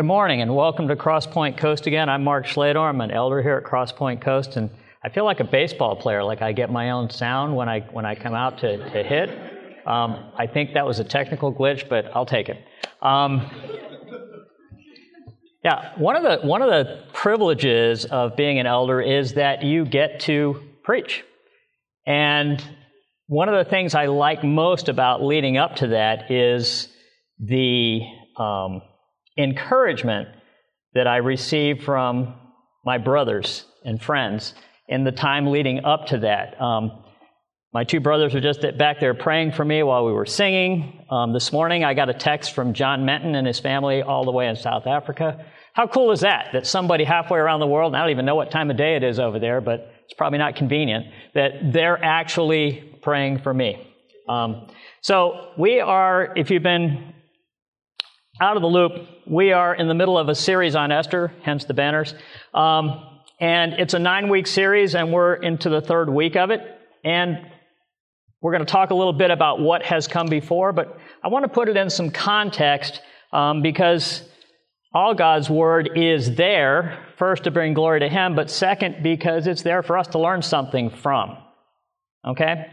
Good morning and welcome to Crosspoint Coast again. I'm Mark Schlador. I'm an elder here at Crosspoint Coast, and I feel like a baseball player, like I get my own sound when I, when I come out to, to hit. Um, I think that was a technical glitch, but I'll take it. Um, yeah, one of, the, one of the privileges of being an elder is that you get to preach. And one of the things I like most about leading up to that is the um, encouragement that I received from my brothers and friends in the time leading up to that. Um, my two brothers were just back there praying for me while we were singing. Um, this morning, I got a text from John Menton and his family all the way in South Africa. How cool is that? That somebody halfway around the world, I don't even know what time of day it is over there, but it's probably not convenient, that they're actually praying for me. Um, so we are, if you've been out of the loop, we are in the middle of a series on Esther, hence the banners. Um, and it's a nine week series, and we're into the third week of it. And we're going to talk a little bit about what has come before, but I want to put it in some context um, because all God's Word is there, first to bring glory to Him, but second because it's there for us to learn something from. Okay?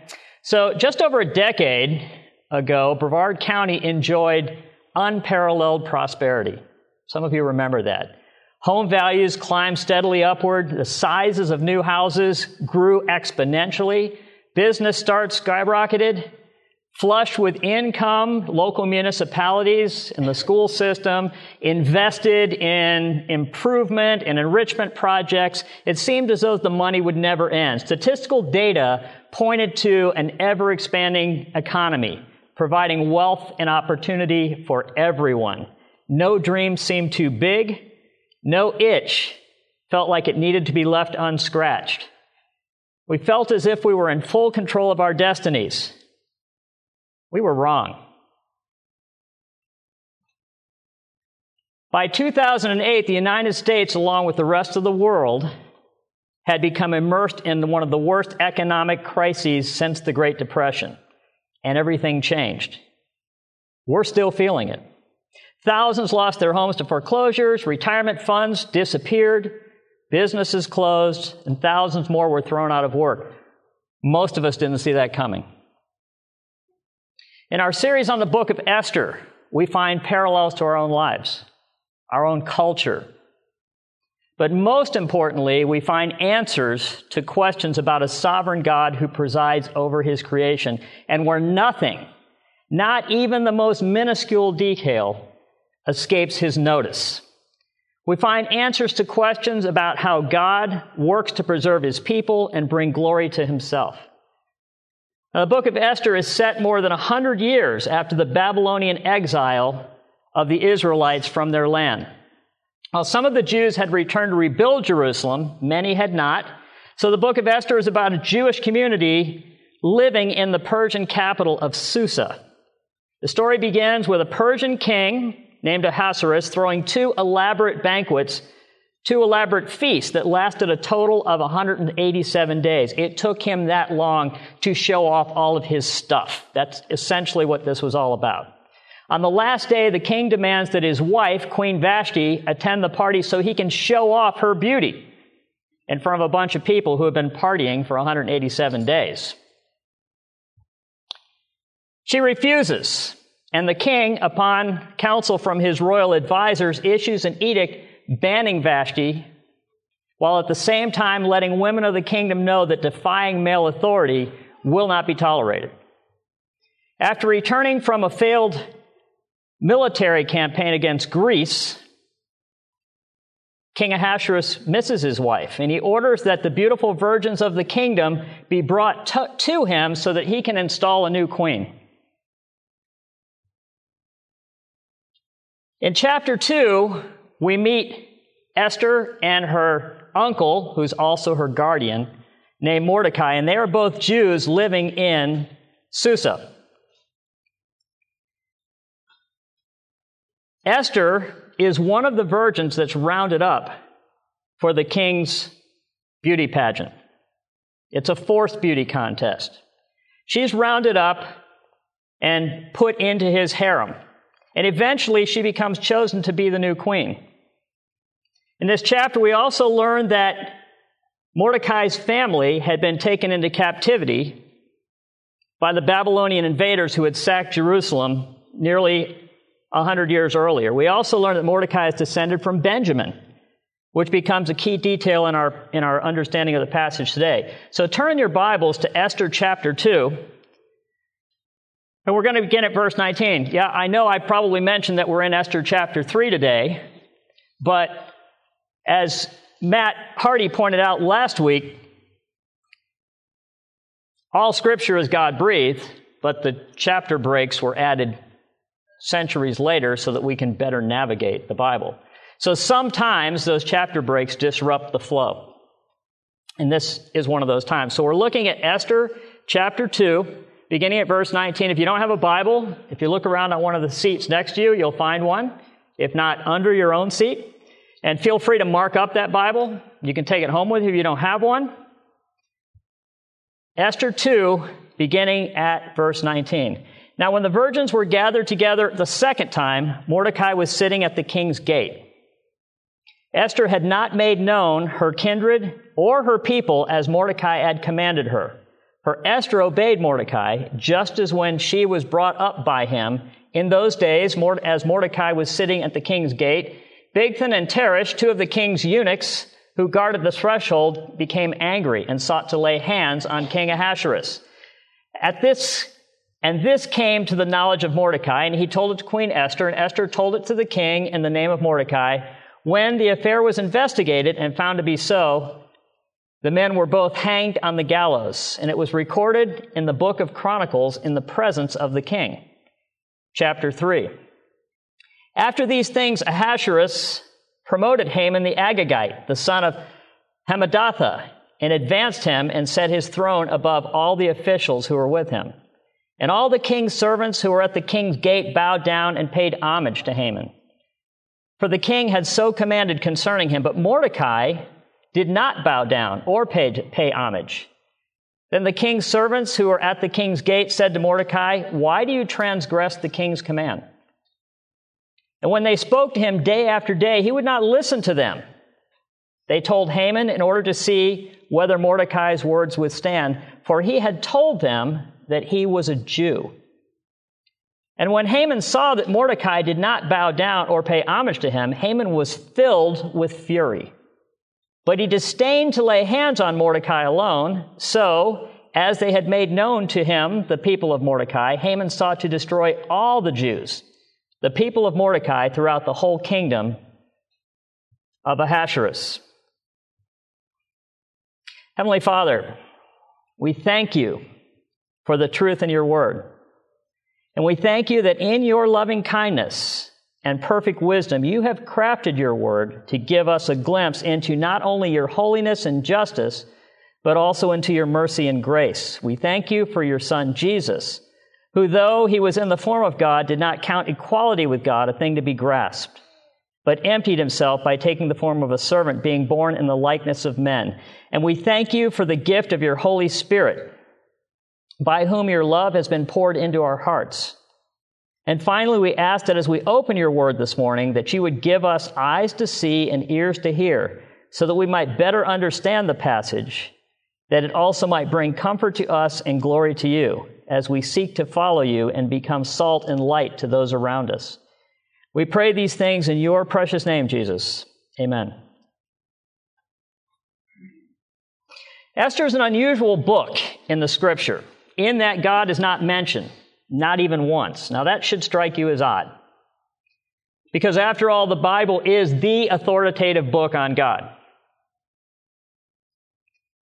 So, just over a decade ago, Brevard County enjoyed unparalleled prosperity. Some of you remember that. Home values climbed steadily upward. The sizes of new houses grew exponentially. Business starts skyrocketed. Flush with income, local municipalities and the school system invested in improvement and enrichment projects. It seemed as though the money would never end. Statistical data pointed to an ever expanding economy providing wealth and opportunity for everyone. No dream seemed too big. No itch felt like it needed to be left unscratched. We felt as if we were in full control of our destinies. We were wrong. By 2008, the United States, along with the rest of the world, had become immersed in one of the worst economic crises since the Great Depression and everything changed. We're still feeling it. Thousands lost their homes to foreclosures, retirement funds disappeared, businesses closed, and thousands more were thrown out of work. Most of us didn't see that coming. In our series on the book of Esther, we find parallels to our own lives, our own culture. But most importantly, we find answers to questions about a sovereign God who presides over his creation and where nothing, not even the most minuscule detail, escapes his notice. We find answers to questions about how God works to preserve his people and bring glory to himself. Now, the book of Esther is set more than 100 years after the Babylonian exile of the Israelites from their land. Well, some of the Jews had returned to rebuild Jerusalem, many had not. So the book of Esther is about a Jewish community living in the Persian capital of Susa. The story begins with a Persian king named Ahasuerus throwing two elaborate banquets, two elaborate feasts that lasted a total of 187 days. It took him that long to show off all of his stuff. That's essentially what this was all about. On the last day, the king demands that his wife, Queen Vashti, attend the party so he can show off her beauty in front of a bunch of people who have been partying for 187 days. She refuses, and the king, upon counsel from his royal advisors, issues an edict banning Vashti, while at the same time letting women of the kingdom know that defying male authority will not be tolerated. After returning from a failed military campaign against Greece, King Ahasuerus misses his wife, and he orders that the beautiful virgins of the kingdom be brought to, to him so that he can install a new queen. In chapter 2, we meet Esther and her uncle, who's also her guardian, named Mordecai, and they are both Jews living in Susa. Esther is one of the virgins that's rounded up for the king's beauty pageant. It's a forced beauty contest. She's rounded up and put into his harem. And eventually she becomes chosen to be the new queen. In this chapter, we also learn that Mordecai's family had been taken into captivity by the Babylonian invaders who had sacked Jerusalem nearly 100 years earlier. We also learn that Mordecai is descended from Benjamin, which becomes a key detail in our, in our understanding of the passage today. So turn your Bibles to Esther chapter 2. And we're going to begin at verse 19. Yeah, I know I probably mentioned that we're in Esther chapter 3 today, but as Matt Hardy pointed out last week, all scripture is God breathed, but the chapter breaks were added centuries later so that we can better navigate the Bible. So sometimes those chapter breaks disrupt the flow. And this is one of those times. So we're looking at Esther chapter 2, beginning at verse 19. If you don't have a Bible, if you look around on one of the seats next to you, you'll find one. If not, under your own seat. And feel free to mark up that Bible. You can take it home with you if you don't have one. Esther 2, beginning at verse 19. Now, when the virgins were gathered together the second time, Mordecai was sitting at the king's gate. Esther had not made known her kindred or her people as Mordecai had commanded her. For Esther obeyed Mordecai, just as when she was brought up by him. In those days, as Mordecai was sitting at the king's gate, Bigthan and Teresh, two of the king's eunuchs who guarded the threshold, became angry and sought to lay hands on King Ahasuerus. At this, and this came to the knowledge of Mordecai, and he told it to Queen Esther, and Esther told it to the king in the name of Mordecai. When the affair was investigated and found to be so, the men were both hanged on the gallows, and it was recorded in the book of Chronicles in the presence of the king. Chapter 3. After these things, Ahasuerus promoted Haman the Agagite, the son of Hammedatha, and advanced him and set his throne above all the officials who were with him. And all the king's servants who were at the king's gate bowed down and paid homage to Haman. For the king had so commanded concerning him, but Mordecai did not bow down or pay, pay homage. Then the king's servants who were at the king's gate said to Mordecai, Why do you transgress the king's command? And when they spoke to him day after day, he would not listen to them. They told Haman in order to see whether Mordecai's words would stand, for he had told them that he was a Jew. And when Haman saw that Mordecai did not bow down or pay homage to him, Haman was filled with fury. But he disdained to lay hands on Mordecai alone, so, as they had made known to him the people of Mordecai, Haman sought to destroy all the Jews the people of Mordecai throughout the whole kingdom of Ahasuerus. Heavenly Father, we thank you for the truth in your word. And we thank you that in your loving kindness and perfect wisdom, you have crafted your word to give us a glimpse into not only your holiness and justice, but also into your mercy and grace. We thank you for your son, Jesus who, though he was in the form of God, did not count equality with God a thing to be grasped, but emptied himself by taking the form of a servant, being born in the likeness of men. And we thank you for the gift of your Holy Spirit, by whom your love has been poured into our hearts. And finally, we ask that as we open your word this morning, that you would give us eyes to see and ears to hear, so that we might better understand the passage, that it also might bring comfort to us and glory to you as we seek to follow you and become salt and light to those around us. We pray these things in your precious name, Jesus. Amen. Esther is an unusual book in the scripture, in that God is not mentioned, not even once. Now, that should strike you as odd. Because after all, the Bible is the authoritative book on God.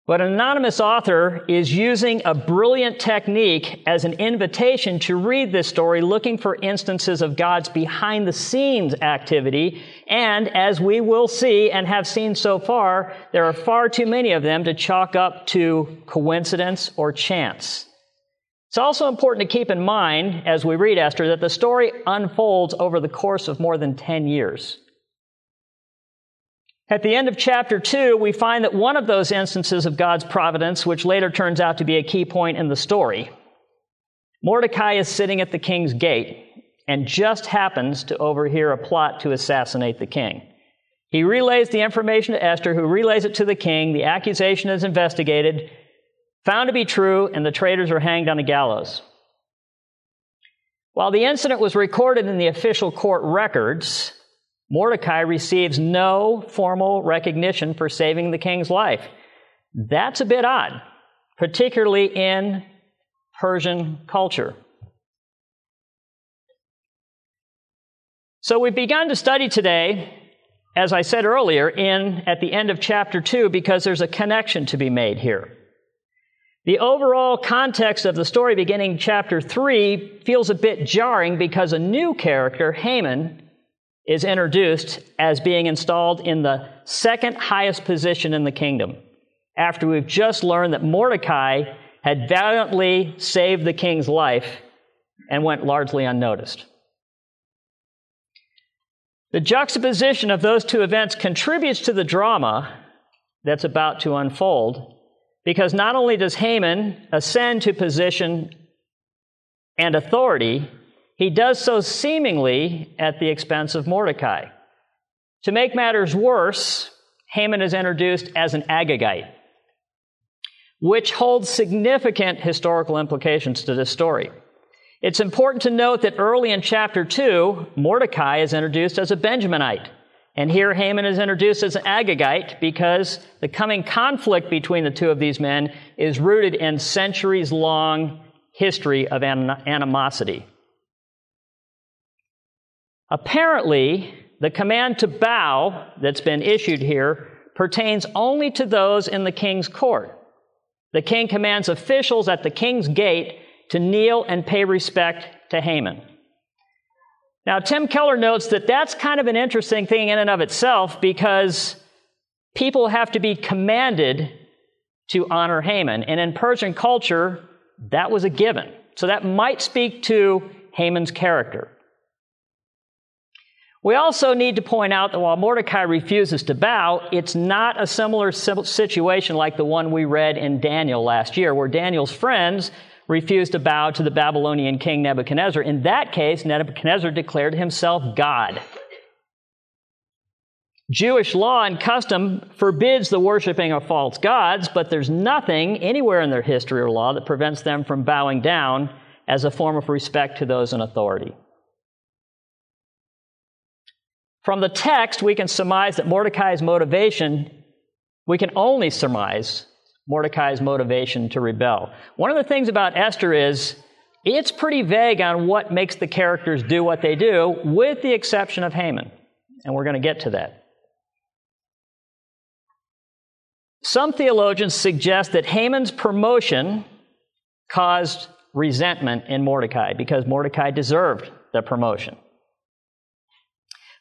But an anonymous author is using a brilliant technique as an invitation to read this story, looking for instances of God's behind the scenes activity. And as we will see and have seen so far, there are far too many of them to chalk up to coincidence or chance. It's also important to keep in mind as we read Esther that the story unfolds over the course of more than 10 years. At the end of chapter 2, we find that one of those instances of God's providence, which later turns out to be a key point in the story, Mordecai is sitting at the king's gate, and just happens to overhear a plot to assassinate the king. He relays the information to Esther, who relays it to the king. The accusation is investigated, found to be true, and the traitors are hanged on a gallows. While the incident was recorded in the official court records, Mordecai receives no formal recognition for saving the king's life. That's a bit odd, particularly in Persian culture. So we've begun to study today, as I said earlier, in at the end of chapter 2 because there's a connection to be made here. The overall context of the story beginning chapter 3 feels a bit jarring because a new character, Haman, is introduced as being installed in the second highest position in the kingdom. After we've just learned that Mordecai had valiantly saved the king's life and went largely unnoticed. The juxtaposition of those two events contributes to the drama that's about to unfold because not only does Haman ascend to position and authority, he does so seemingly at the expense of Mordecai. To make matters worse, Haman is introduced as an Agagite, which holds significant historical implications to this story. It's important to note that early in chapter 2, Mordecai is introduced as a Benjaminite. And here Haman is introduced as an Agagite because the coming conflict between the two of these men is rooted in centuries long history of animosity. Apparently, the command to bow that's been issued here pertains only to those in the king's court. The king commands officials at the king's gate to kneel and pay respect to Haman. Now, Tim Keller notes that that's kind of an interesting thing in and of itself because people have to be commanded to honor Haman. And in Persian culture, that was a given. So that might speak to Haman's character. We also need to point out that while Mordecai refuses to bow, it's not a similar situation like the one we read in Daniel last year, where Daniel's friends refused to bow to the Babylonian king Nebuchadnezzar. In that case, Nebuchadnezzar declared himself God. Jewish law and custom forbids the worshiping of false gods, but there's nothing anywhere in their history or law that prevents them from bowing down as a form of respect to those in authority. From the text, we can surmise that Mordecai's motivation, we can only surmise Mordecai's motivation to rebel. One of the things about Esther is it's pretty vague on what makes the characters do what they do, with the exception of Haman. And we're going to get to that. Some theologians suggest that Haman's promotion caused resentment in Mordecai because Mordecai deserved the promotion.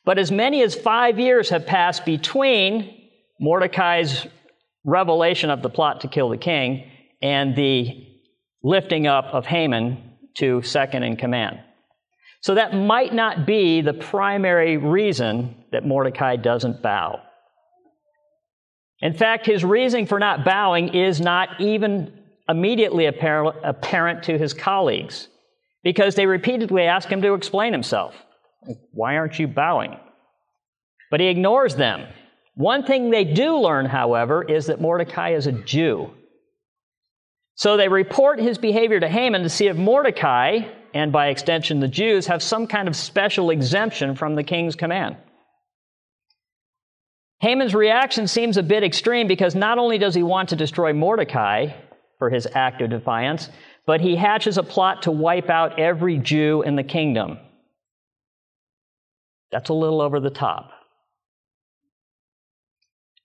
But as many as five years have passed between Mordecai's revelation of the plot to kill the king and the lifting up of Haman to second in command. So that might not be the primary reason that Mordecai doesn't bow. In fact, his reason for not bowing is not even immediately apparent to his colleagues because they repeatedly ask him to explain himself. Why aren't you bowing? But he ignores them one thing they do learn, however, is that Mordecai is a Jew. So they report his behavior to Haman to see if Mordecai, and by extension the Jews, have some kind of special exemption from the king's command. Haman's reaction seems a bit extreme because not only does he want to destroy Mordecai for his act of defiance, but he hatches a plot to wipe out every Jew in the kingdom. That's a little over the top.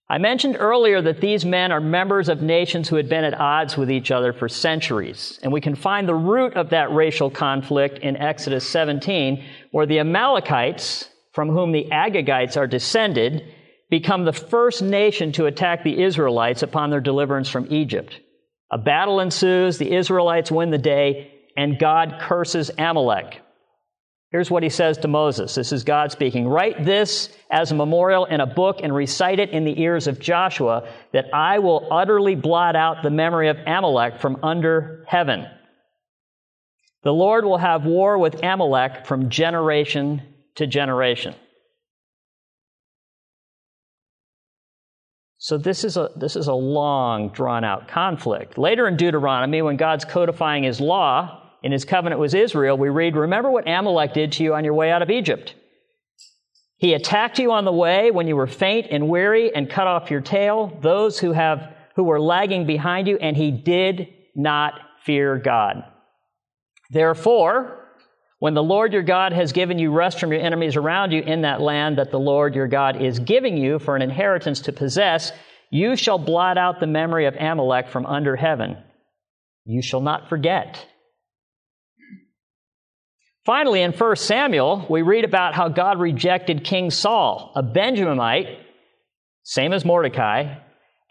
I mentioned earlier that these men are members of nations who had been at odds with each other for centuries. And we can find the root of that racial conflict in Exodus 17, where the Amalekites, from whom the Agagites are descended, become the first nation to attack the Israelites upon their deliverance from Egypt. A battle ensues, the Israelites win the day, and God curses Amalek. Here's what he says to Moses. This is God speaking. Write this as a memorial in a book and recite it in the ears of Joshua that I will utterly blot out the memory of Amalek from under heaven. The Lord will have war with Amalek from generation to generation. So this is a this is a long drawn out conflict. Later in Deuteronomy when God's codifying his law in his covenant with Israel, we read, "Remember what Amalek did to you on your way out of Egypt. He attacked you on the way when you were faint and weary and cut off your tail, those who have who were lagging behind you, and he did not fear God. Therefore, when the Lord your God has given you rest from your enemies around you in that land that the Lord your God is giving you for an inheritance to possess, you shall blot out the memory of Amalek from under heaven. You shall not forget. Finally, in 1 Samuel, we read about how God rejected King Saul, a Benjaminite, same as Mordecai,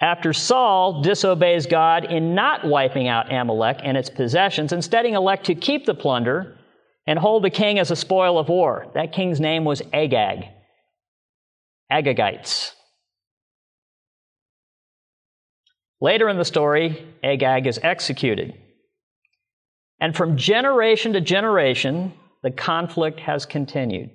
after Saul disobeys God in not wiping out Amalek and its possessions, instead, elect to keep the plunder and hold the king as a spoil of war. That king's name was Agag. Agagites. Later in the story, Agag is executed. And from generation to generation, the conflict has continued.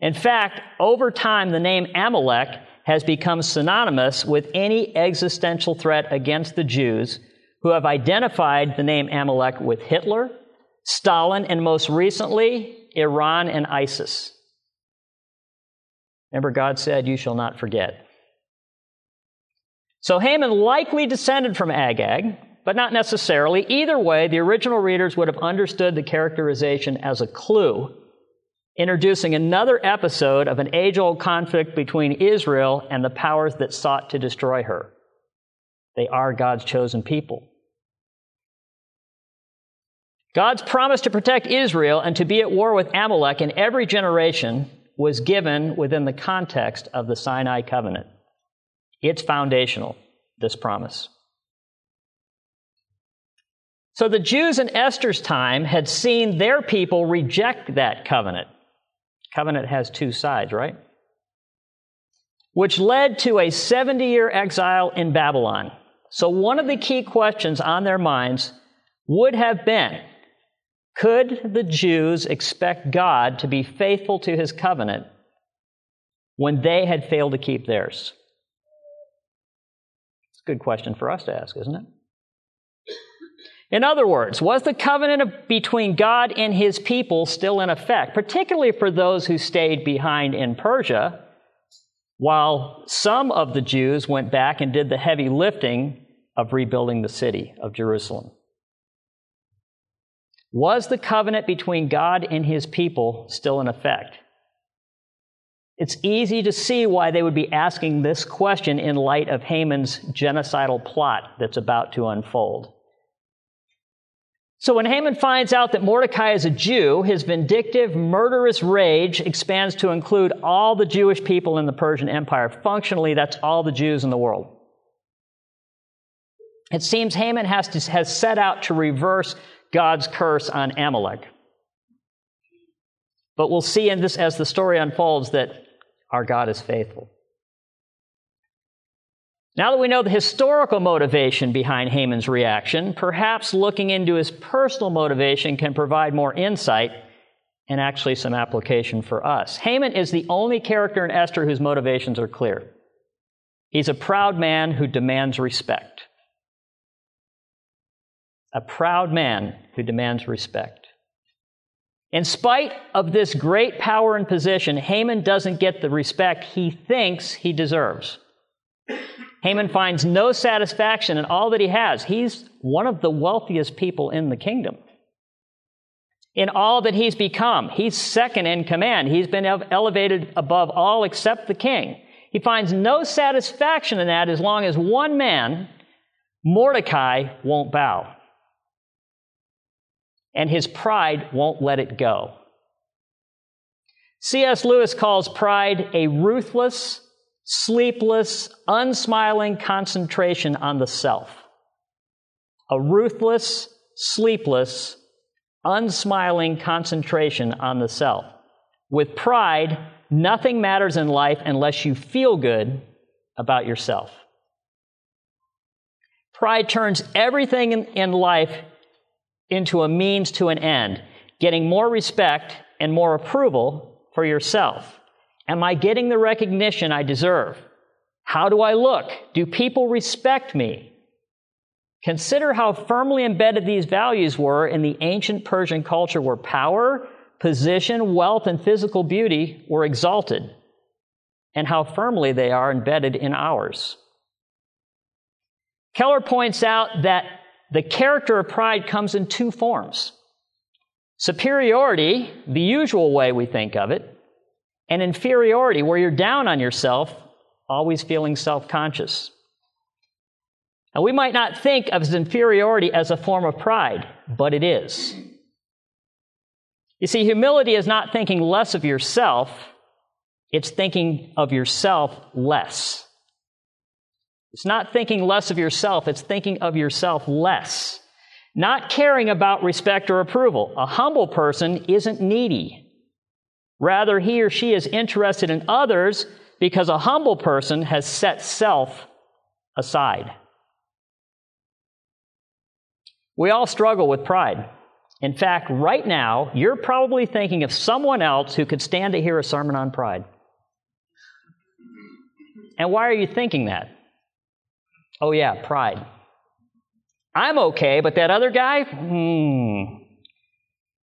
In fact, over time, the name Amalek has become synonymous with any existential threat against the Jews who have identified the name Amalek with Hitler, Stalin, and most recently, Iran and ISIS. Remember, God said, You shall not forget. So Haman likely descended from Agag, but not necessarily. Either way, the original readers would have understood the characterization as a clue, introducing another episode of an age old conflict between Israel and the powers that sought to destroy her. They are God's chosen people. God's promise to protect Israel and to be at war with Amalek in every generation was given within the context of the Sinai covenant. It's foundational, this promise. So the Jews in Esther's time had seen their people reject that covenant. Covenant has two sides, right? Which led to a 70 year exile in Babylon. So one of the key questions on their minds would have been could the Jews expect God to be faithful to his covenant when they had failed to keep theirs? It's a good question for us to ask, isn't it? In other words, was the covenant between God and his people still in effect, particularly for those who stayed behind in Persia, while some of the Jews went back and did the heavy lifting of rebuilding the city of Jerusalem? Was the covenant between God and his people still in effect? It's easy to see why they would be asking this question in light of Haman's genocidal plot that's about to unfold. So when Haman finds out that Mordecai is a Jew, his vindictive, murderous rage expands to include all the Jewish people in the Persian Empire. Functionally, that's all the Jews in the world. It seems Haman has, to, has set out to reverse God's curse on Amalek. But we'll see in this as the story unfolds that our God is faithful. Now that we know the historical motivation behind Haman's reaction, perhaps looking into his personal motivation can provide more insight and actually some application for us. Haman is the only character in Esther whose motivations are clear. He's a proud man who demands respect a proud man who demands respect. In spite of this great power and position, Haman doesn't get the respect he thinks he deserves. Haman finds no satisfaction in all that he has. He's one of the wealthiest people in the kingdom. In all that he's become, he's second in command. He's been elevated above all except the king. He finds no satisfaction in that as long as one man, Mordecai, won't bow and his pride won't let it go. C.S. Lewis calls pride a ruthless, sleepless, unsmiling concentration on the self. A ruthless, sleepless, unsmiling concentration on the self. With pride, nothing matters in life unless you feel good about yourself. Pride turns everything in, life into a means to an end, getting more respect and more approval for yourself. Am I getting the recognition I deserve? How do I look? Do people respect me? Consider how firmly embedded these values were in the ancient Persian culture where power, position, wealth, and physical beauty were exalted, and how firmly they are embedded in ours. Keller points out that the character of pride comes in two forms superiority, the usual way we think of it, and inferiority, where you're down on yourself, always feeling self conscious. Now, we might not think of inferiority as a form of pride, but it is. You see, humility is not thinking less of yourself, it's thinking of yourself less. It's not thinking less of yourself, it's thinking of yourself less. Not caring about respect or approval. A humble person isn't needy. Rather, he or she is interested in others because a humble person has set self aside. We all struggle with pride. In fact, right now, you're probably thinking of someone else who could stand to hear a sermon on pride. And why are you thinking that? Oh, yeah, pride. I'm okay, but that other guy, hmm,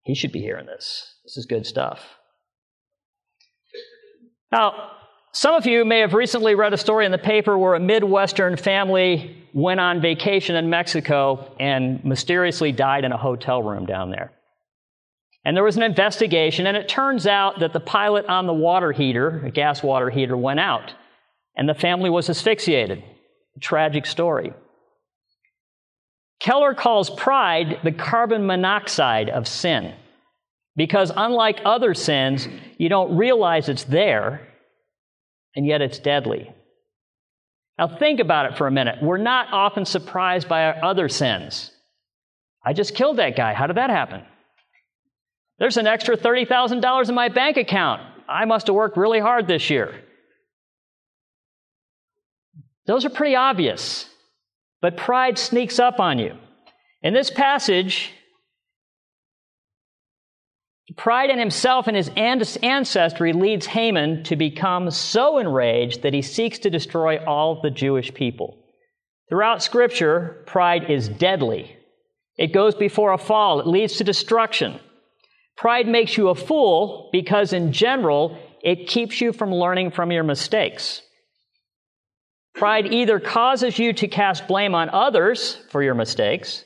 he should be hearing this. This is good stuff. Now, some of you may have recently read a story in the paper where a Midwestern family went on vacation in Mexico and mysteriously died in a hotel room down there. And there was an investigation, and it turns out that the pilot on the water heater, a gas water heater, went out, and the family was asphyxiated. A tragic story. Keller calls pride the carbon monoxide of sin because, unlike other sins, you don't realize it's there and yet it's deadly. Now, think about it for a minute. We're not often surprised by our other sins. I just killed that guy. How did that happen? There's an extra $30,000 in my bank account. I must have worked really hard this year. Those are pretty obvious, but pride sneaks up on you. In this passage, Pride in himself and his ancestry leads Haman to become so enraged that he seeks to destroy all the Jewish people. Throughout Scripture, pride is deadly. It goes before a fall, it leads to destruction. Pride makes you a fool because, in general, it keeps you from learning from your mistakes. Pride either causes you to cast blame on others for your mistakes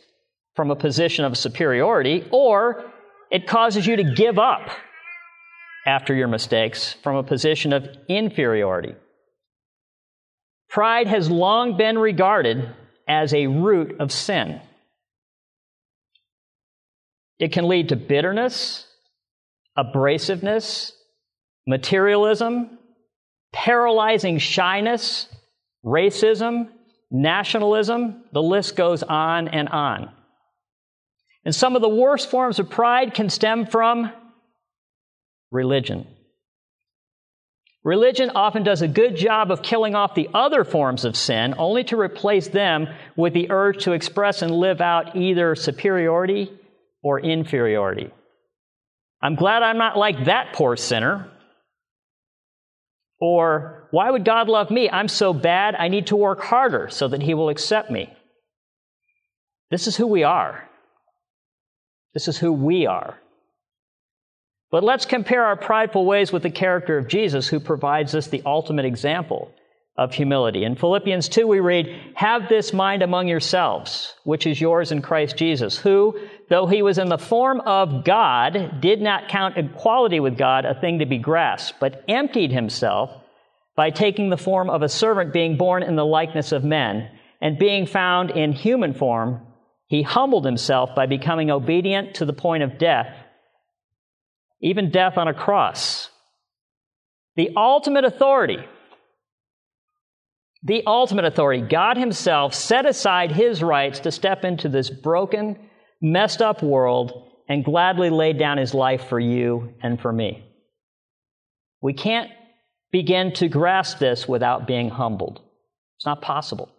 from a position of superiority, or it causes you to give up after your mistakes from a position of inferiority. Pride has long been regarded as a root of sin. It can lead to bitterness, abrasiveness, materialism, paralyzing shyness, racism, nationalism. The list goes on and on. And some of the worst forms of pride can stem from religion. Religion often does a good job of killing off the other forms of sin, only to replace them with the urge to express and live out either superiority or inferiority. I'm glad I'm not like that poor sinner. Or, why would God love me? I'm so bad, I need to work harder so that He will accept me. This is who we are. This is who we are. But let's compare our prideful ways with the character of Jesus, who provides us the ultimate example of humility. In Philippians 2, we read, Have this mind among yourselves, which is yours in Christ Jesus, who, though he was in the form of God, did not count equality with God a thing to be grasped, but emptied himself by taking the form of a servant, being born in the likeness of men, and being found in human form he humbled himself by becoming obedient to the point of death, even death on a cross. The ultimate authority, the ultimate authority, God Himself set aside His rights to step into this broken, messed up world and gladly laid down His life for you and for me. We can't begin to grasp this without being humbled. It's not possible.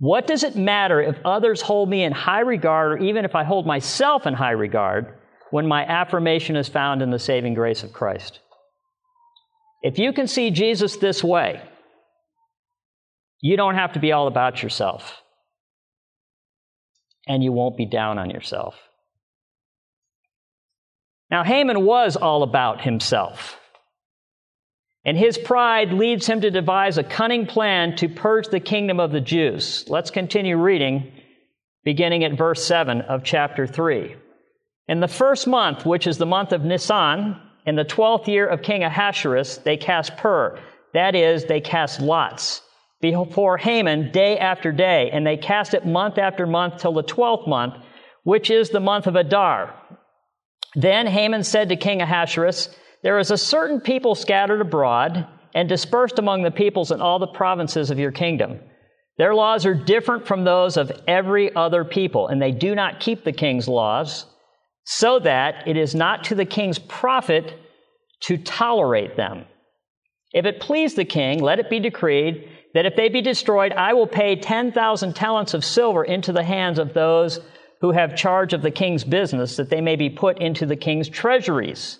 What does it matter if others hold me in high regard, or even if I hold myself in high regard, when my affirmation is found in the saving grace of Christ? If you can see Jesus this way, you don't have to be all about yourself. And you won't be down on yourself. Now, Haman was all about himself. And his pride leads him to devise a cunning plan to purge the kingdom of the Jews. Let's continue reading, beginning at verse 7 of chapter 3. In the first month, which is the month of Nisan, in the twelfth year of King Ahasuerus, they cast pur, that is, they cast lots, before Haman day after day, and they cast it month after month till the twelfth month, which is the month of Adar. Then Haman said to King Ahasuerus, there is a certain people scattered abroad and dispersed among the peoples in all the provinces of your kingdom. Their laws are different from those of every other people, and they do not keep the king's laws, so that it is not to the king's profit to tolerate them. If it please the king, let it be decreed that if they be destroyed, I will pay 10,000 talents of silver into the hands of those who have charge of the king's business, that they may be put into the king's treasuries.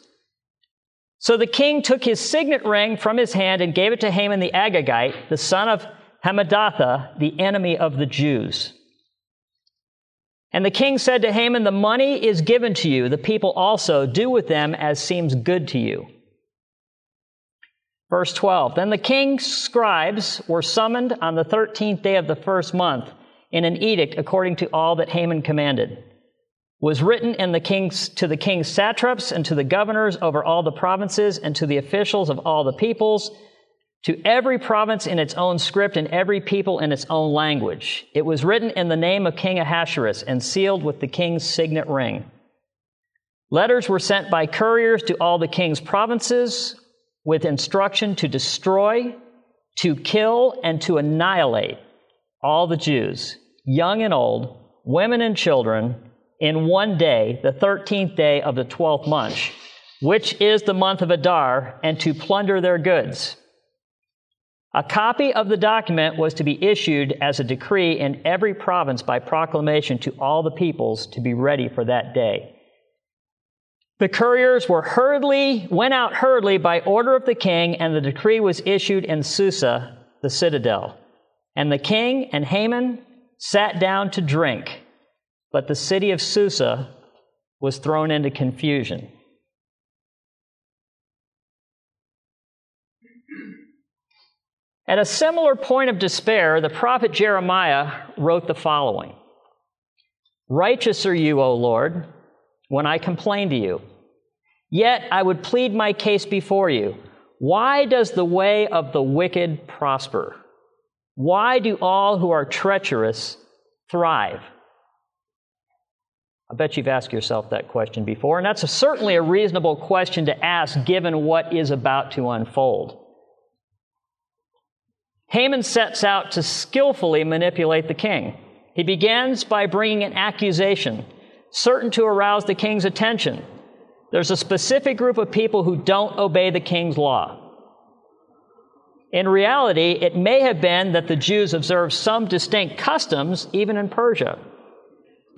So the king took his signet ring from his hand and gave it to Haman the Agagite, the son of Hammedatha, the enemy of the Jews. And the king said to Haman, The money is given to you, the people also. Do with them as seems good to you. Verse 12 Then the king's scribes were summoned on the 13th day of the first month in an edict according to all that Haman commanded was written in the king's, to the king's satraps and to the governors over all the provinces and to the officials of all the peoples, to every province in its own script and every people in its own language. It was written in the name of King Ahasuerus and sealed with the king's signet ring. Letters were sent by couriers to all the king's provinces with instruction to destroy, to kill, and to annihilate all the Jews, young and old, women and children, in one day, the 13th day of the 12th month, which is the month of Adar, and to plunder their goods. A copy of the document was to be issued as a decree in every province by proclamation to all the peoples to be ready for that day. The couriers were hurriedly, went out hurriedly by order of the king, and the decree was issued in Susa, the citadel. And the king and Haman sat down to drink. But the city of Susa was thrown into confusion. At a similar point of despair, the prophet Jeremiah wrote the following Righteous are you, O Lord, when I complain to you. Yet I would plead my case before you. Why does the way of the wicked prosper? Why do all who are treacherous thrive? I bet you've asked yourself that question before, and that's a, certainly a reasonable question to ask given what is about to unfold. Haman sets out to skillfully manipulate the king. He begins by bringing an accusation, certain to arouse the king's attention. There's a specific group of people who don't obey the king's law. In reality, it may have been that the Jews observed some distinct customs even in Persia.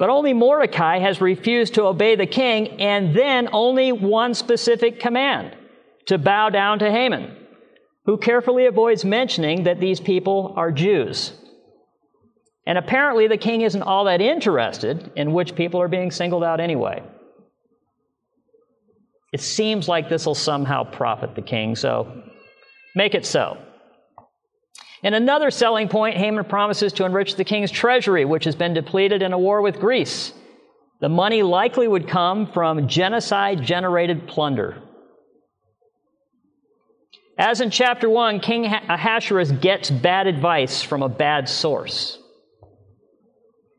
But only Mordecai has refused to obey the king, and then only one specific command to bow down to Haman, who carefully avoids mentioning that these people are Jews. And apparently, the king isn't all that interested in which people are being singled out anyway. It seems like this will somehow profit the king, so make it so. In another selling point, Haman promises to enrich the king's treasury, which has been depleted in a war with Greece. The money likely would come from genocide generated plunder. As in chapter 1, King Ahasuerus gets bad advice from a bad source.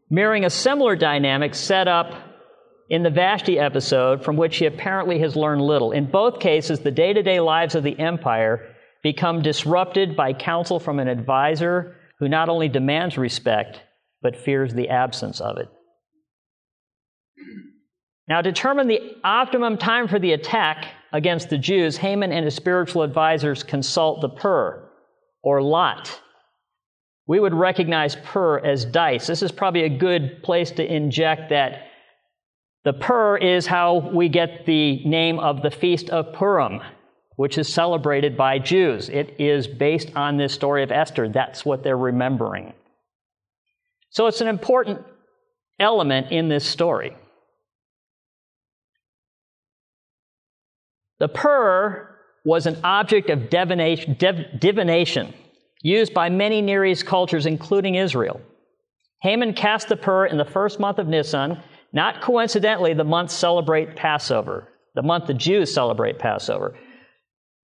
Mirroring a similar dynamic set up in the Vashti episode, from which he apparently has learned little. In both cases, the day to day lives of the empire become disrupted by counsel from an advisor who not only demands respect, but fears the absence of it. Now, determine the optimum time for the attack against the Jews, Haman and his spiritual advisors consult the Pur, or Lot. we would recognize pur as dice. This is probably a good place to inject that the pur is how we get the name of the Feast of Purim, which is celebrated by Jews. It is based on this story of Esther. That's what they're remembering. So it's an important element in this story. The pur was an object of divination, divination used by many Near East cultures, including Israel. Haman cast the pur in the first month of Nisan. Not coincidentally, the month celebrate Passover, the month the Jews celebrate Passover.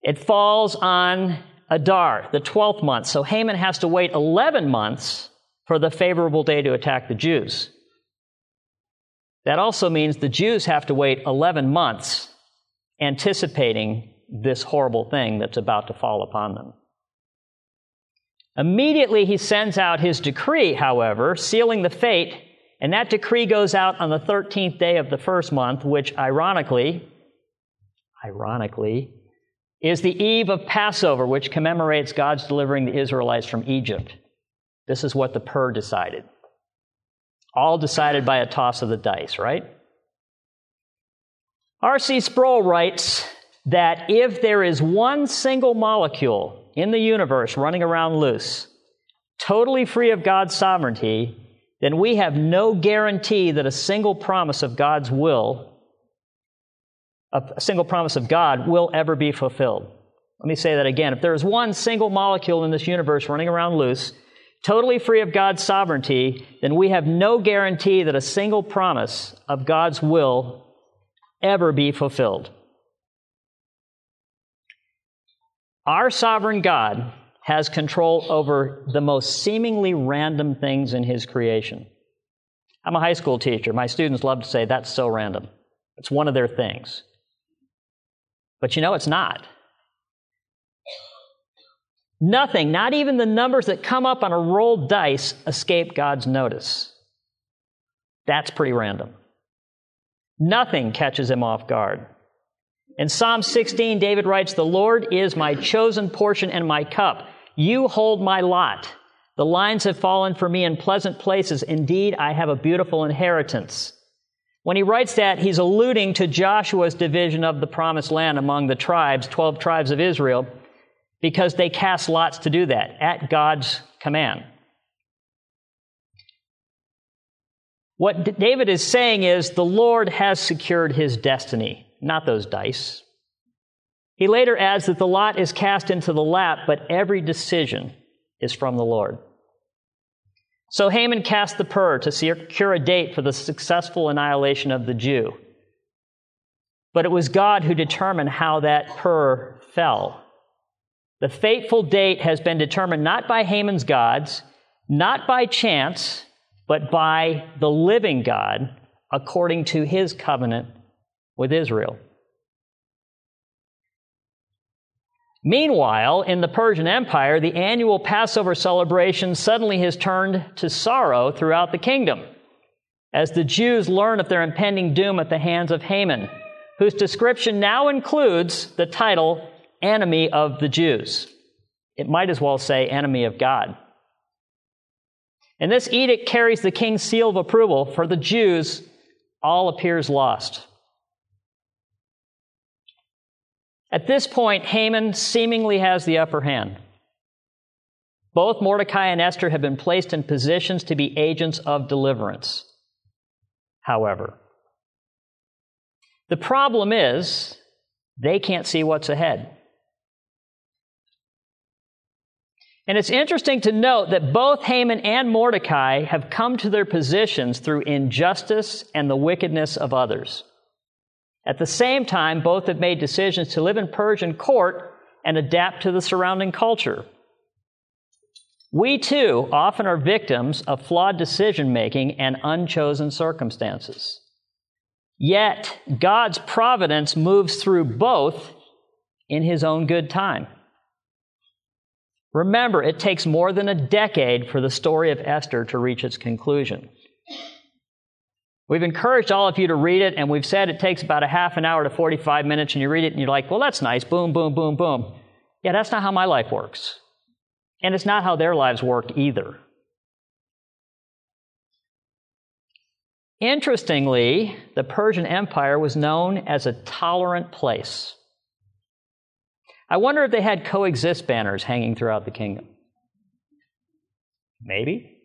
It falls on Adar, the 12th month. So Haman has to wait 11 months for the favorable day to attack the Jews. That also means the Jews have to wait 11 months anticipating this horrible thing that's about to fall upon them. Immediately he sends out his decree, however, sealing the fate, and that decree goes out on the 13th day of the first month, which ironically, ironically, is the eve of Passover, which commemorates God's delivering the Israelites from Egypt. This is what the Pur decided. All decided by a toss of the dice, right? R.C. Sproul writes that if there is one single molecule in the universe running around loose, totally free of God's sovereignty, then we have no guarantee that a single promise of God's will, a single promise of God, will ever be fulfilled. Let me say that again. If there is one single molecule in this universe running around loose, totally free of God's sovereignty, then we have no guarantee that a single promise of God's will ever be fulfilled. Our sovereign God has control over the most seemingly random things in his creation. I'm a high school teacher. My students love to say that's so random. It's one of their things. But you know, it's not. Nothing, not even the numbers that come up on a rolled dice, escape God's notice. That's pretty random. Nothing catches him off guard. In Psalm 16, David writes, The Lord is my chosen portion and my cup. You hold my lot. The lines have fallen for me in pleasant places. Indeed, I have a beautiful inheritance. When he writes that, he's alluding to Joshua's division of the promised land among the tribes, 12 tribes of Israel, because they cast lots to do that at God's command. What David is saying is the Lord has secured his destiny, not those dice. He later adds that the lot is cast into the lap, but every decision is from the Lord. So Haman cast the pur to secure a date for the successful annihilation of the Jew. But it was God who determined how that pur fell. The fateful date has been determined not by Haman's gods, not by chance, but by the living God according to his covenant with Israel. Meanwhile, in the Persian Empire, the annual Passover celebration suddenly has turned to sorrow throughout the kingdom as the Jews learn of their impending doom at the hands of Haman, whose description now includes the title enemy of the Jews. It might as well say enemy of God. And this edict carries the king's seal of approval. For the Jews, all appears lost. At this point, Haman seemingly has the upper hand. Both Mordecai and Esther have been placed in positions to be agents of deliverance. However, the problem is they can't see what's ahead. And it's interesting to note that both Haman and Mordecai have come to their positions through injustice and the wickedness of others. At the same time, both have made decisions to live in Persian court and adapt to the surrounding culture. We too often are victims of flawed decision making and unchosen circumstances. Yet, God's providence moves through both in His own good time. Remember, it takes more than a decade for the story of Esther to reach its conclusion. We've encouraged all of you to read it, and we've said it takes about a half an hour to 45 minutes, and you read it and you're like, well, that's nice. Boom, boom, boom, boom. Yeah, that's not how my life works. And it's not how their lives work either. Interestingly, the Persian Empire was known as a tolerant place. I wonder if they had coexist banners hanging throughout the kingdom. Maybe.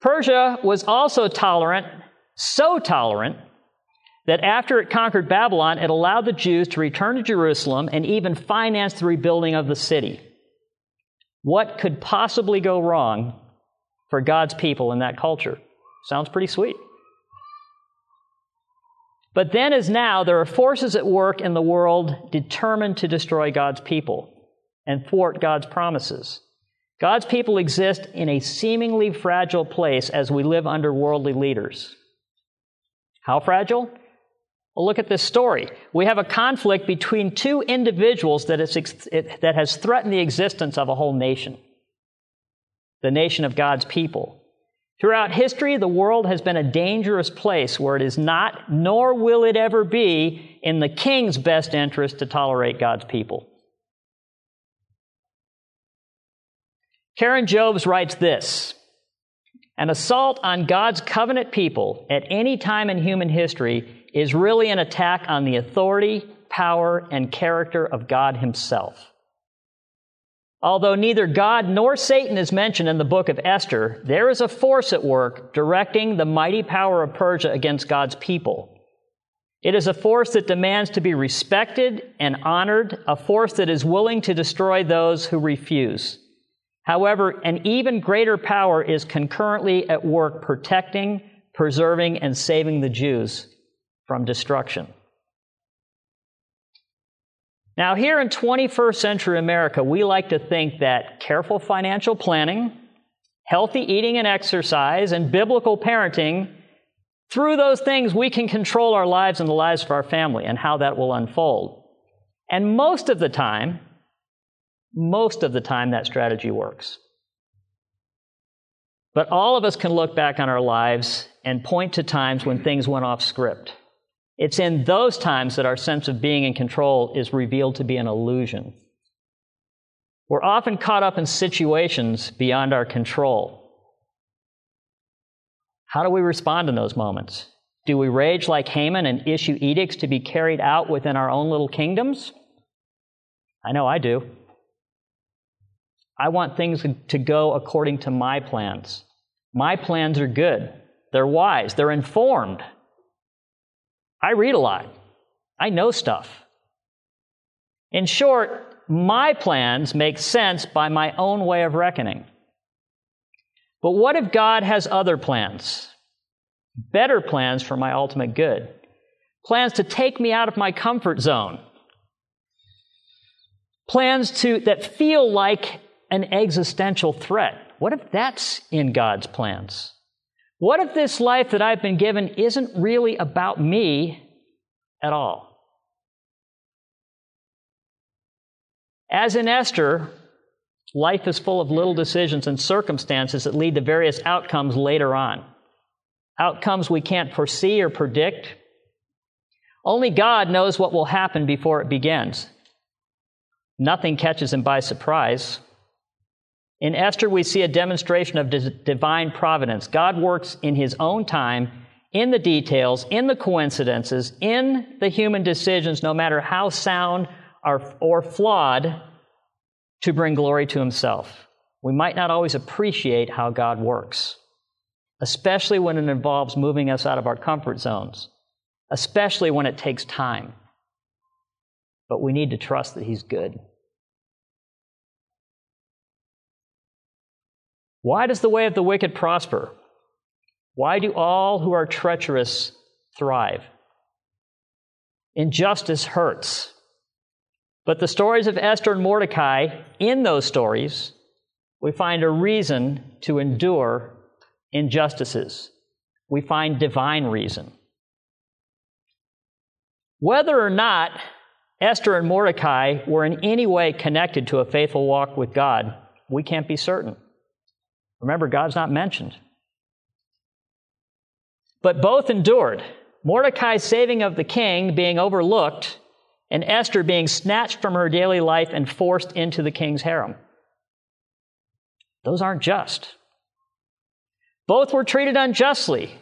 Persia was also tolerant, so tolerant, that after it conquered Babylon, it allowed the Jews to return to Jerusalem and even finance the rebuilding of the city. What could possibly go wrong for God's people in that culture? Sounds pretty sweet. But then, as now, there are forces at work in the world determined to destroy God's people and thwart God's promises. God's people exist in a seemingly fragile place as we live under worldly leaders. How fragile? Well, look at this story. We have a conflict between two individuals that, is, that has threatened the existence of a whole nation the nation of God's people. Throughout history, the world has been a dangerous place where it is not, nor will it ever be, in the king's best interest to tolerate God's people. Karen Jobes writes this An assault on God's covenant people at any time in human history is really an attack on the authority, power, and character of God Himself. Although neither God nor Satan is mentioned in the book of Esther, there is a force at work directing the mighty power of Persia against God's people. It is a force that demands to be respected and honored, a force that is willing to destroy those who refuse. However, an even greater power is concurrently at work protecting, preserving, and saving the Jews from destruction. Now, here in 21st century America, we like to think that careful financial planning, healthy eating and exercise, and biblical parenting, through those things, we can control our lives and the lives of our family and how that will unfold. And most of the time, most of the time, that strategy works. But all of us can look back on our lives and point to times when things went off script. It's in those times that our sense of being in control is revealed to be an illusion. We're often caught up in situations beyond our control. How do we respond in those moments? Do we rage like Haman and issue edicts to be carried out within our own little kingdoms? I know I do. I want things to go according to my plans. My plans are good, they're wise, they're informed. I read a lot. I know stuff. In short, my plans make sense by my own way of reckoning. But what if God has other plans? Better plans for my ultimate good. Plans to take me out of my comfort zone. Plans to, that feel like an existential threat. What if that's in God's plans? What if this life that I've been given isn't really about me at all? As in Esther, life is full of little decisions and circumstances that lead to various outcomes later on. Outcomes we can't foresee or predict. Only God knows what will happen before it begins. Nothing catches him by surprise. In Esther, we see a demonstration of divine providence. God works in his own time, in the details, in the coincidences, in the human decisions, no matter how sound or, flawed, to bring glory to himself. We might not always appreciate how God works, especially when it involves moving us out of our comfort zones, especially when it takes time. But we need to trust that he's good. Why does the way of the wicked prosper? Why do all who are treacherous thrive? Injustice hurts. But the stories of Esther and Mordecai, in those stories, we find a reason to endure injustices. We find divine reason. Whether or not Esther and Mordecai were in any way connected to a faithful walk with God, we can't be certain. Remember, God's not mentioned. But both endured. Mordecai's saving of the king being overlooked, and Esther being snatched from her daily life and forced into the king's harem. Those aren't just. Both were treated unjustly,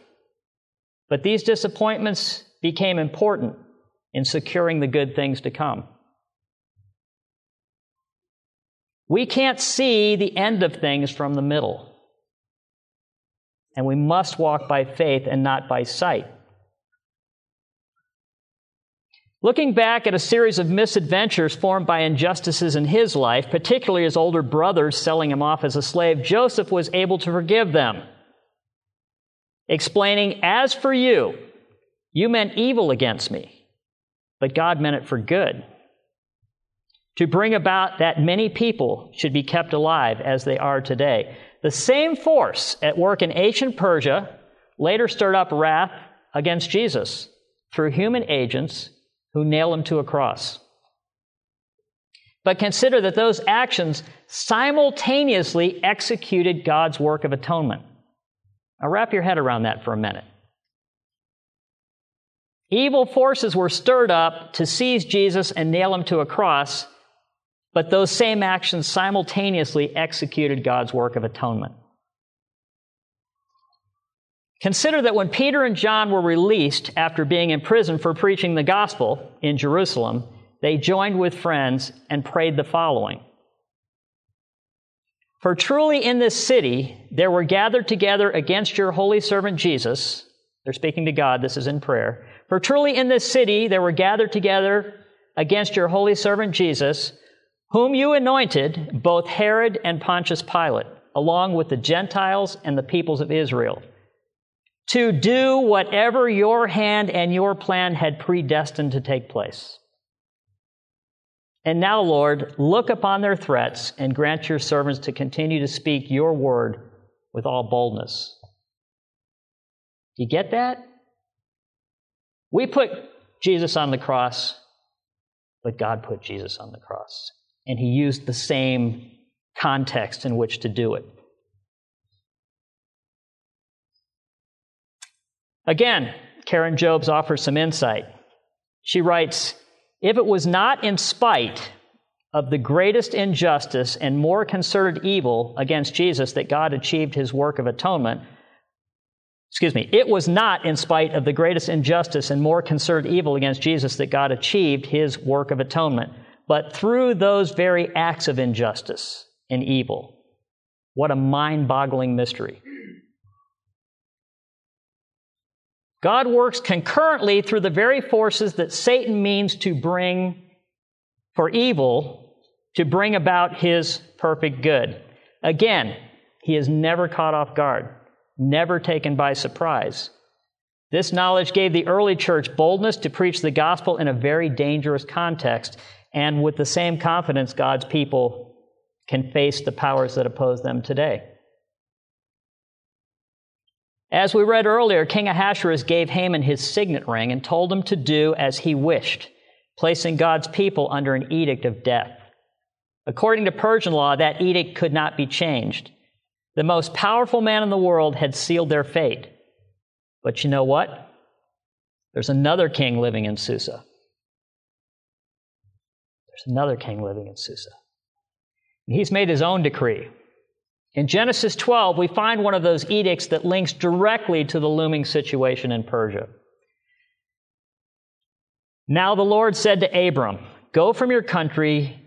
but these disappointments became important in securing the good things to come. We can't see the end of things from the middle. And we must walk by faith and not by sight. Looking back at a series of misadventures formed by injustices in his life, particularly his older brothers selling him off as a slave, Joseph was able to forgive them, explaining, As for you, you meant evil against me, but God meant it for good to bring about that many people should be kept alive as they are today. The same force at work in ancient Persia later stirred up wrath against Jesus through human agents who nailed him to a cross. But consider that those actions simultaneously executed God's work of atonement. Now, wrap your head around that for a minute. Evil forces were stirred up to seize Jesus and nail him to a cross but those same actions simultaneously executed God's work of atonement. Consider that when Peter and John were released after being in prison for preaching the gospel in Jerusalem, they joined with friends and prayed the following For truly in this city there were gathered together against your holy servant Jesus. They're speaking to God, this is in prayer. For truly in this city there were gathered together against your holy servant Jesus whom you anointed, both Herod and Pontius Pilate, along with the Gentiles and the peoples of Israel, to do whatever your hand and your plan had predestined to take place. And now, Lord, look upon their threats and grant your servants to continue to speak your word with all boldness. Do you get that? We put Jesus on the cross, but God put Jesus on the cross and he used the same context in which to do it. Again, Karen Jobes offers some insight. She writes If it was not in spite of the greatest injustice and more concerted evil against Jesus that God achieved his work of atonement, excuse me, it was not in spite of the greatest injustice and more concerted evil against Jesus that God achieved his work of atonement but through those very acts of injustice and evil. What a mind boggling mystery. God works concurrently through the very forces that Satan means to bring for evil to bring about his perfect good. Again, he is never caught off guard, never taken by surprise. This knowledge gave the early church boldness to preach the gospel in a very dangerous context and with the same confidence, God's people can face the powers that oppose them today. As we read earlier, King Ahasuerus gave Haman his signet ring and told him to do as he wished, placing God's people under an edict of death. According to Persian law, that edict could not be changed. The most powerful man in the world had sealed their fate. But you know what? There's another king living in Susa. There's another king living in Susa. And he's made his own decree. In Genesis 12, we find one of those edicts that links directly to the looming situation in Persia. Now the Lord said to Abram, Go from your country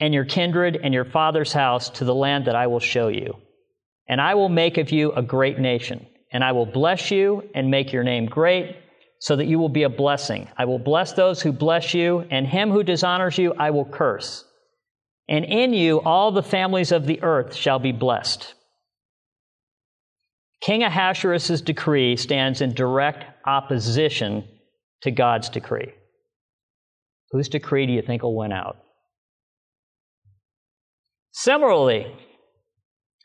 and your kindred and your father's house to the land that I will show you. And I will make of you a great nation. And I will bless you and make your name great so that you will be a blessing. I will bless those who bless you, and him who dishonors you I will curse. And in you all the families of the earth shall be blessed. King Ahasuerus' decree stands in direct opposition to God's decree. Whose decree do you think will win out? Similarly,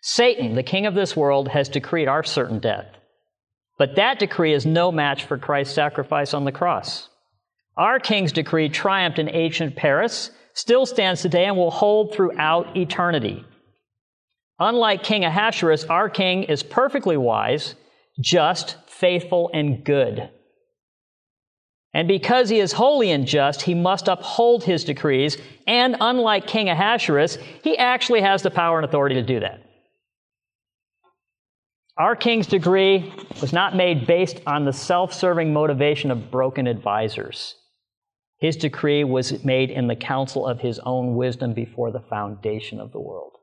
Satan, the king of this world, has decreed our certain death. But that decree is no match for Christ's sacrifice on the cross. Our king's decree triumphed in ancient Persia, still stands today, and will hold throughout eternity. Unlike King Ahasuerus, our king is perfectly wise, just, faithful, and good. And because he is holy and just, he must uphold his decrees. And unlike King Ahasuerus, he actually has the power and authority to do that. Our king's decree was not made based on the self serving motivation of broken advisors. His decree was made in the counsel of his own wisdom before the foundation of the world.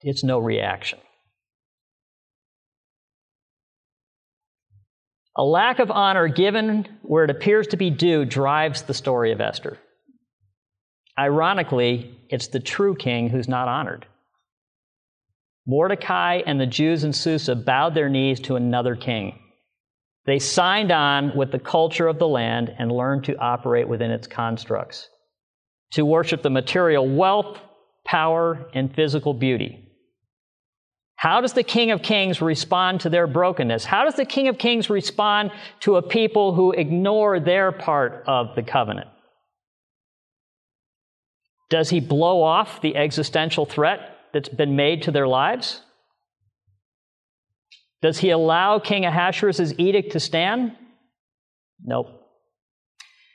It's no reaction. A lack of honor given where it appears to be due drives the story of Esther. Ironically, it's the true king who's not honored. Mordecai and the Jews in Susa bowed their knees to another king. They signed on with the culture of the land and learned to operate within its constructs, to worship the material wealth, power, and physical beauty. How does the King of Kings respond to their brokenness? How does the King of Kings respond to a people who ignore their part of the covenant? Does he blow off the existential threat that's been made to their lives? Does he allow King Ahasuerus' edict to stand? Nope.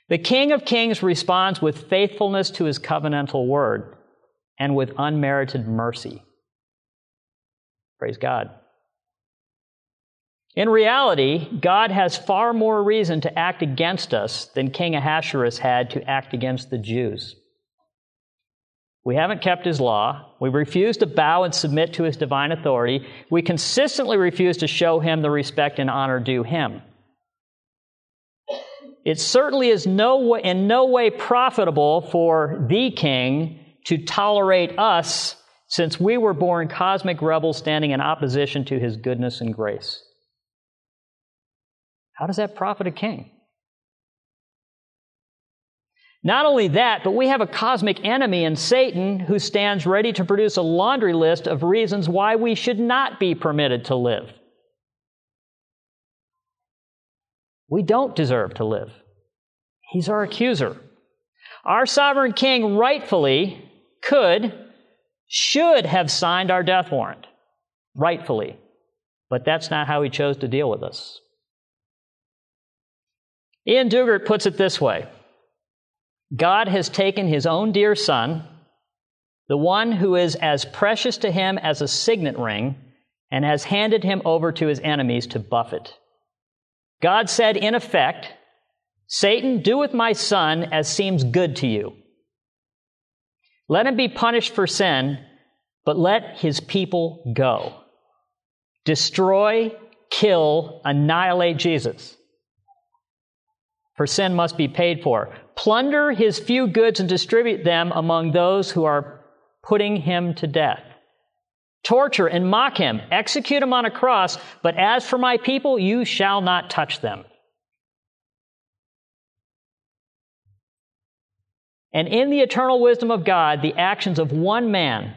The King of Kings responds with faithfulness to his covenantal word and with unmerited mercy. Praise God. In reality, God has far more reason to act against us than King Ahasuerus had to act against the Jews. We haven't kept his law. We refuse to bow and submit to his divine authority. We consistently refuse to show him the respect and honor due him. It certainly is no, in no way profitable for the king to tolerate us since we were born cosmic rebels standing in opposition to his goodness and grace. How does that profit a king? Not only that, but we have a cosmic enemy in Satan who stands ready to produce a laundry list of reasons why we should not be permitted to live. We don't deserve to live. He's our accuser. Our sovereign king rightfully could should have signed our death warrant, rightfully. But that's not how he chose to deal with us. Iain Duguid puts it this way God has taken his own dear son, the one who is as precious to him as a signet ring, and has handed him over to his enemies to buffet. God said, in effect, Satan, do with my son as seems good to you. Let him be punished for sin, but let his people go. Destroy, kill, annihilate Jesus. For sin must be paid for. Plunder his few goods and distribute them among those who are putting him to death. Torture and mock him, execute him on a cross, but as for my people, you shall not touch them. And in the eternal wisdom of God, the actions of one man,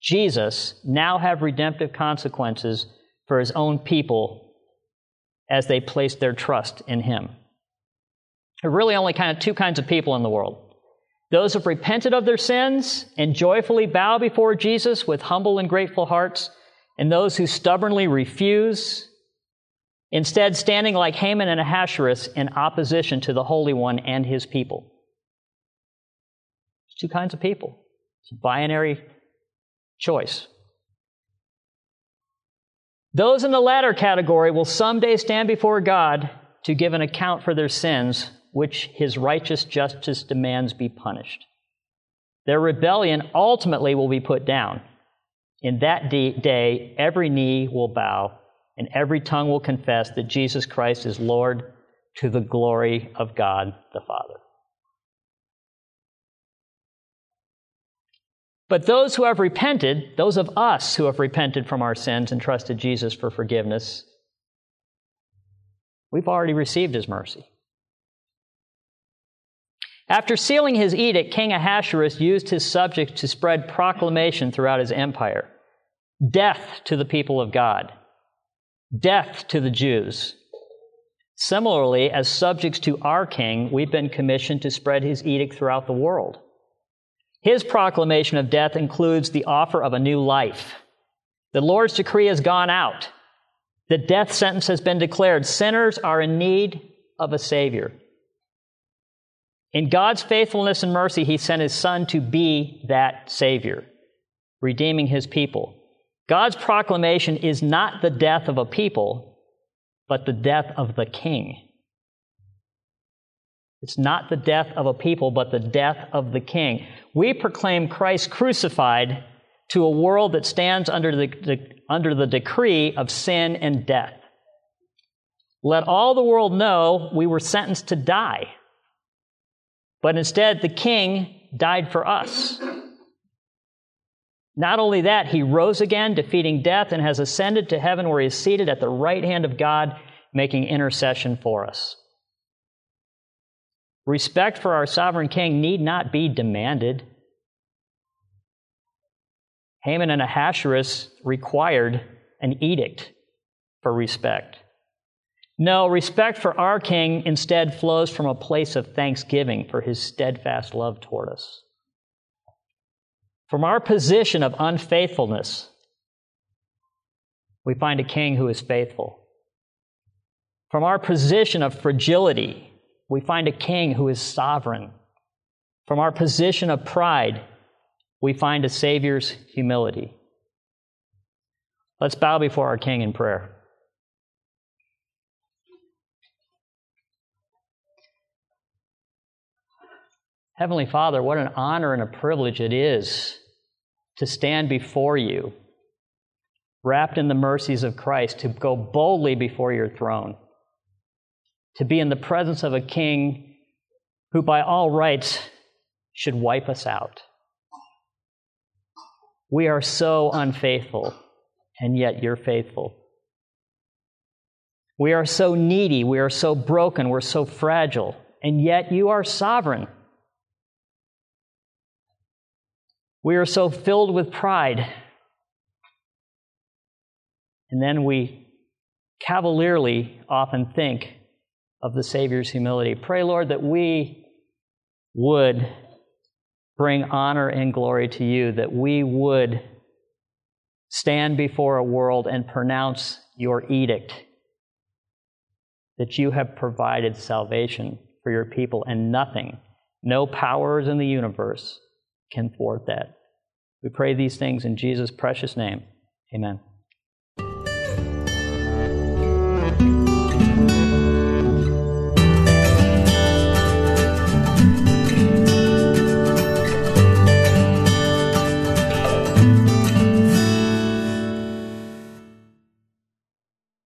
Jesus, now have redemptive consequences for his own people as they place their trust in him. There are really only kind of two kinds of people in the world those who have repented of their sins and joyfully bow before Jesus with humble and grateful hearts, and those who stubbornly refuse, instead standing like Haman and Ahasuerus in opposition to the Holy One and his people two kinds of people. It's a binary choice. Those in the latter category will someday stand before God to give an account for their sins, which his righteous justice demands be punished. Their rebellion ultimately will be put down. In that day, every knee will bow and every tongue will confess that Jesus Christ is Lord to the glory of God the Father. But those who have repented, those of us who have repented from our sins and trusted Jesus for forgiveness, we've already received his mercy. After sealing his edict, King Ahasuerus used his subjects to spread proclamation throughout his empire death to the people of God, death to the Jews. Similarly, as subjects to our king, we've been commissioned to spread his edict throughout the world. His proclamation of death includes the offer of a new life. The Lord's decree has gone out. The death sentence has been declared. Sinners are in need of a Savior. In God's faithfulness and mercy, He sent His Son to be that Savior, redeeming His people. God's proclamation is not the death of a people, but the death of the king. It's not the death of a people, but the death of the king. We proclaim Christ crucified to a world that stands under the, the, under the decree of sin and death. Let all the world know we were sentenced to die. But instead, the king died for us. Not only that, he rose again, defeating death, and has ascended to heaven where he is seated at the right hand of God, making intercession for us. Respect for our sovereign king need not be demanded. Haman and Ahasuerus required an edict for respect. No, respect for our king instead flows from a place of thanksgiving for his steadfast love toward us. From our position of unfaithfulness, we find a king who is faithful. From our position of fragility, we find a king who is sovereign. From our position of pride, we find a Savior's humility. Let's bow before our King in prayer. Heavenly Father, what an honor and a privilege it is to stand before you, wrapped in the mercies of Christ, to go boldly before your throne, to be in the presence of a king who, by all rights, should wipe us out. We are so unfaithful, and yet you're faithful. We are so needy, we are so broken, we're so fragile, and yet you are sovereign. We are so filled with pride. And then we cavalierly often think of the Savior's humility. Pray, Lord, that we would bring honor and glory to you, that we would stand before a world and pronounce your edict that you have provided salvation for your people, and nothing, no powers in the universe can thwart that. We pray these things in Jesus' precious name. Amen.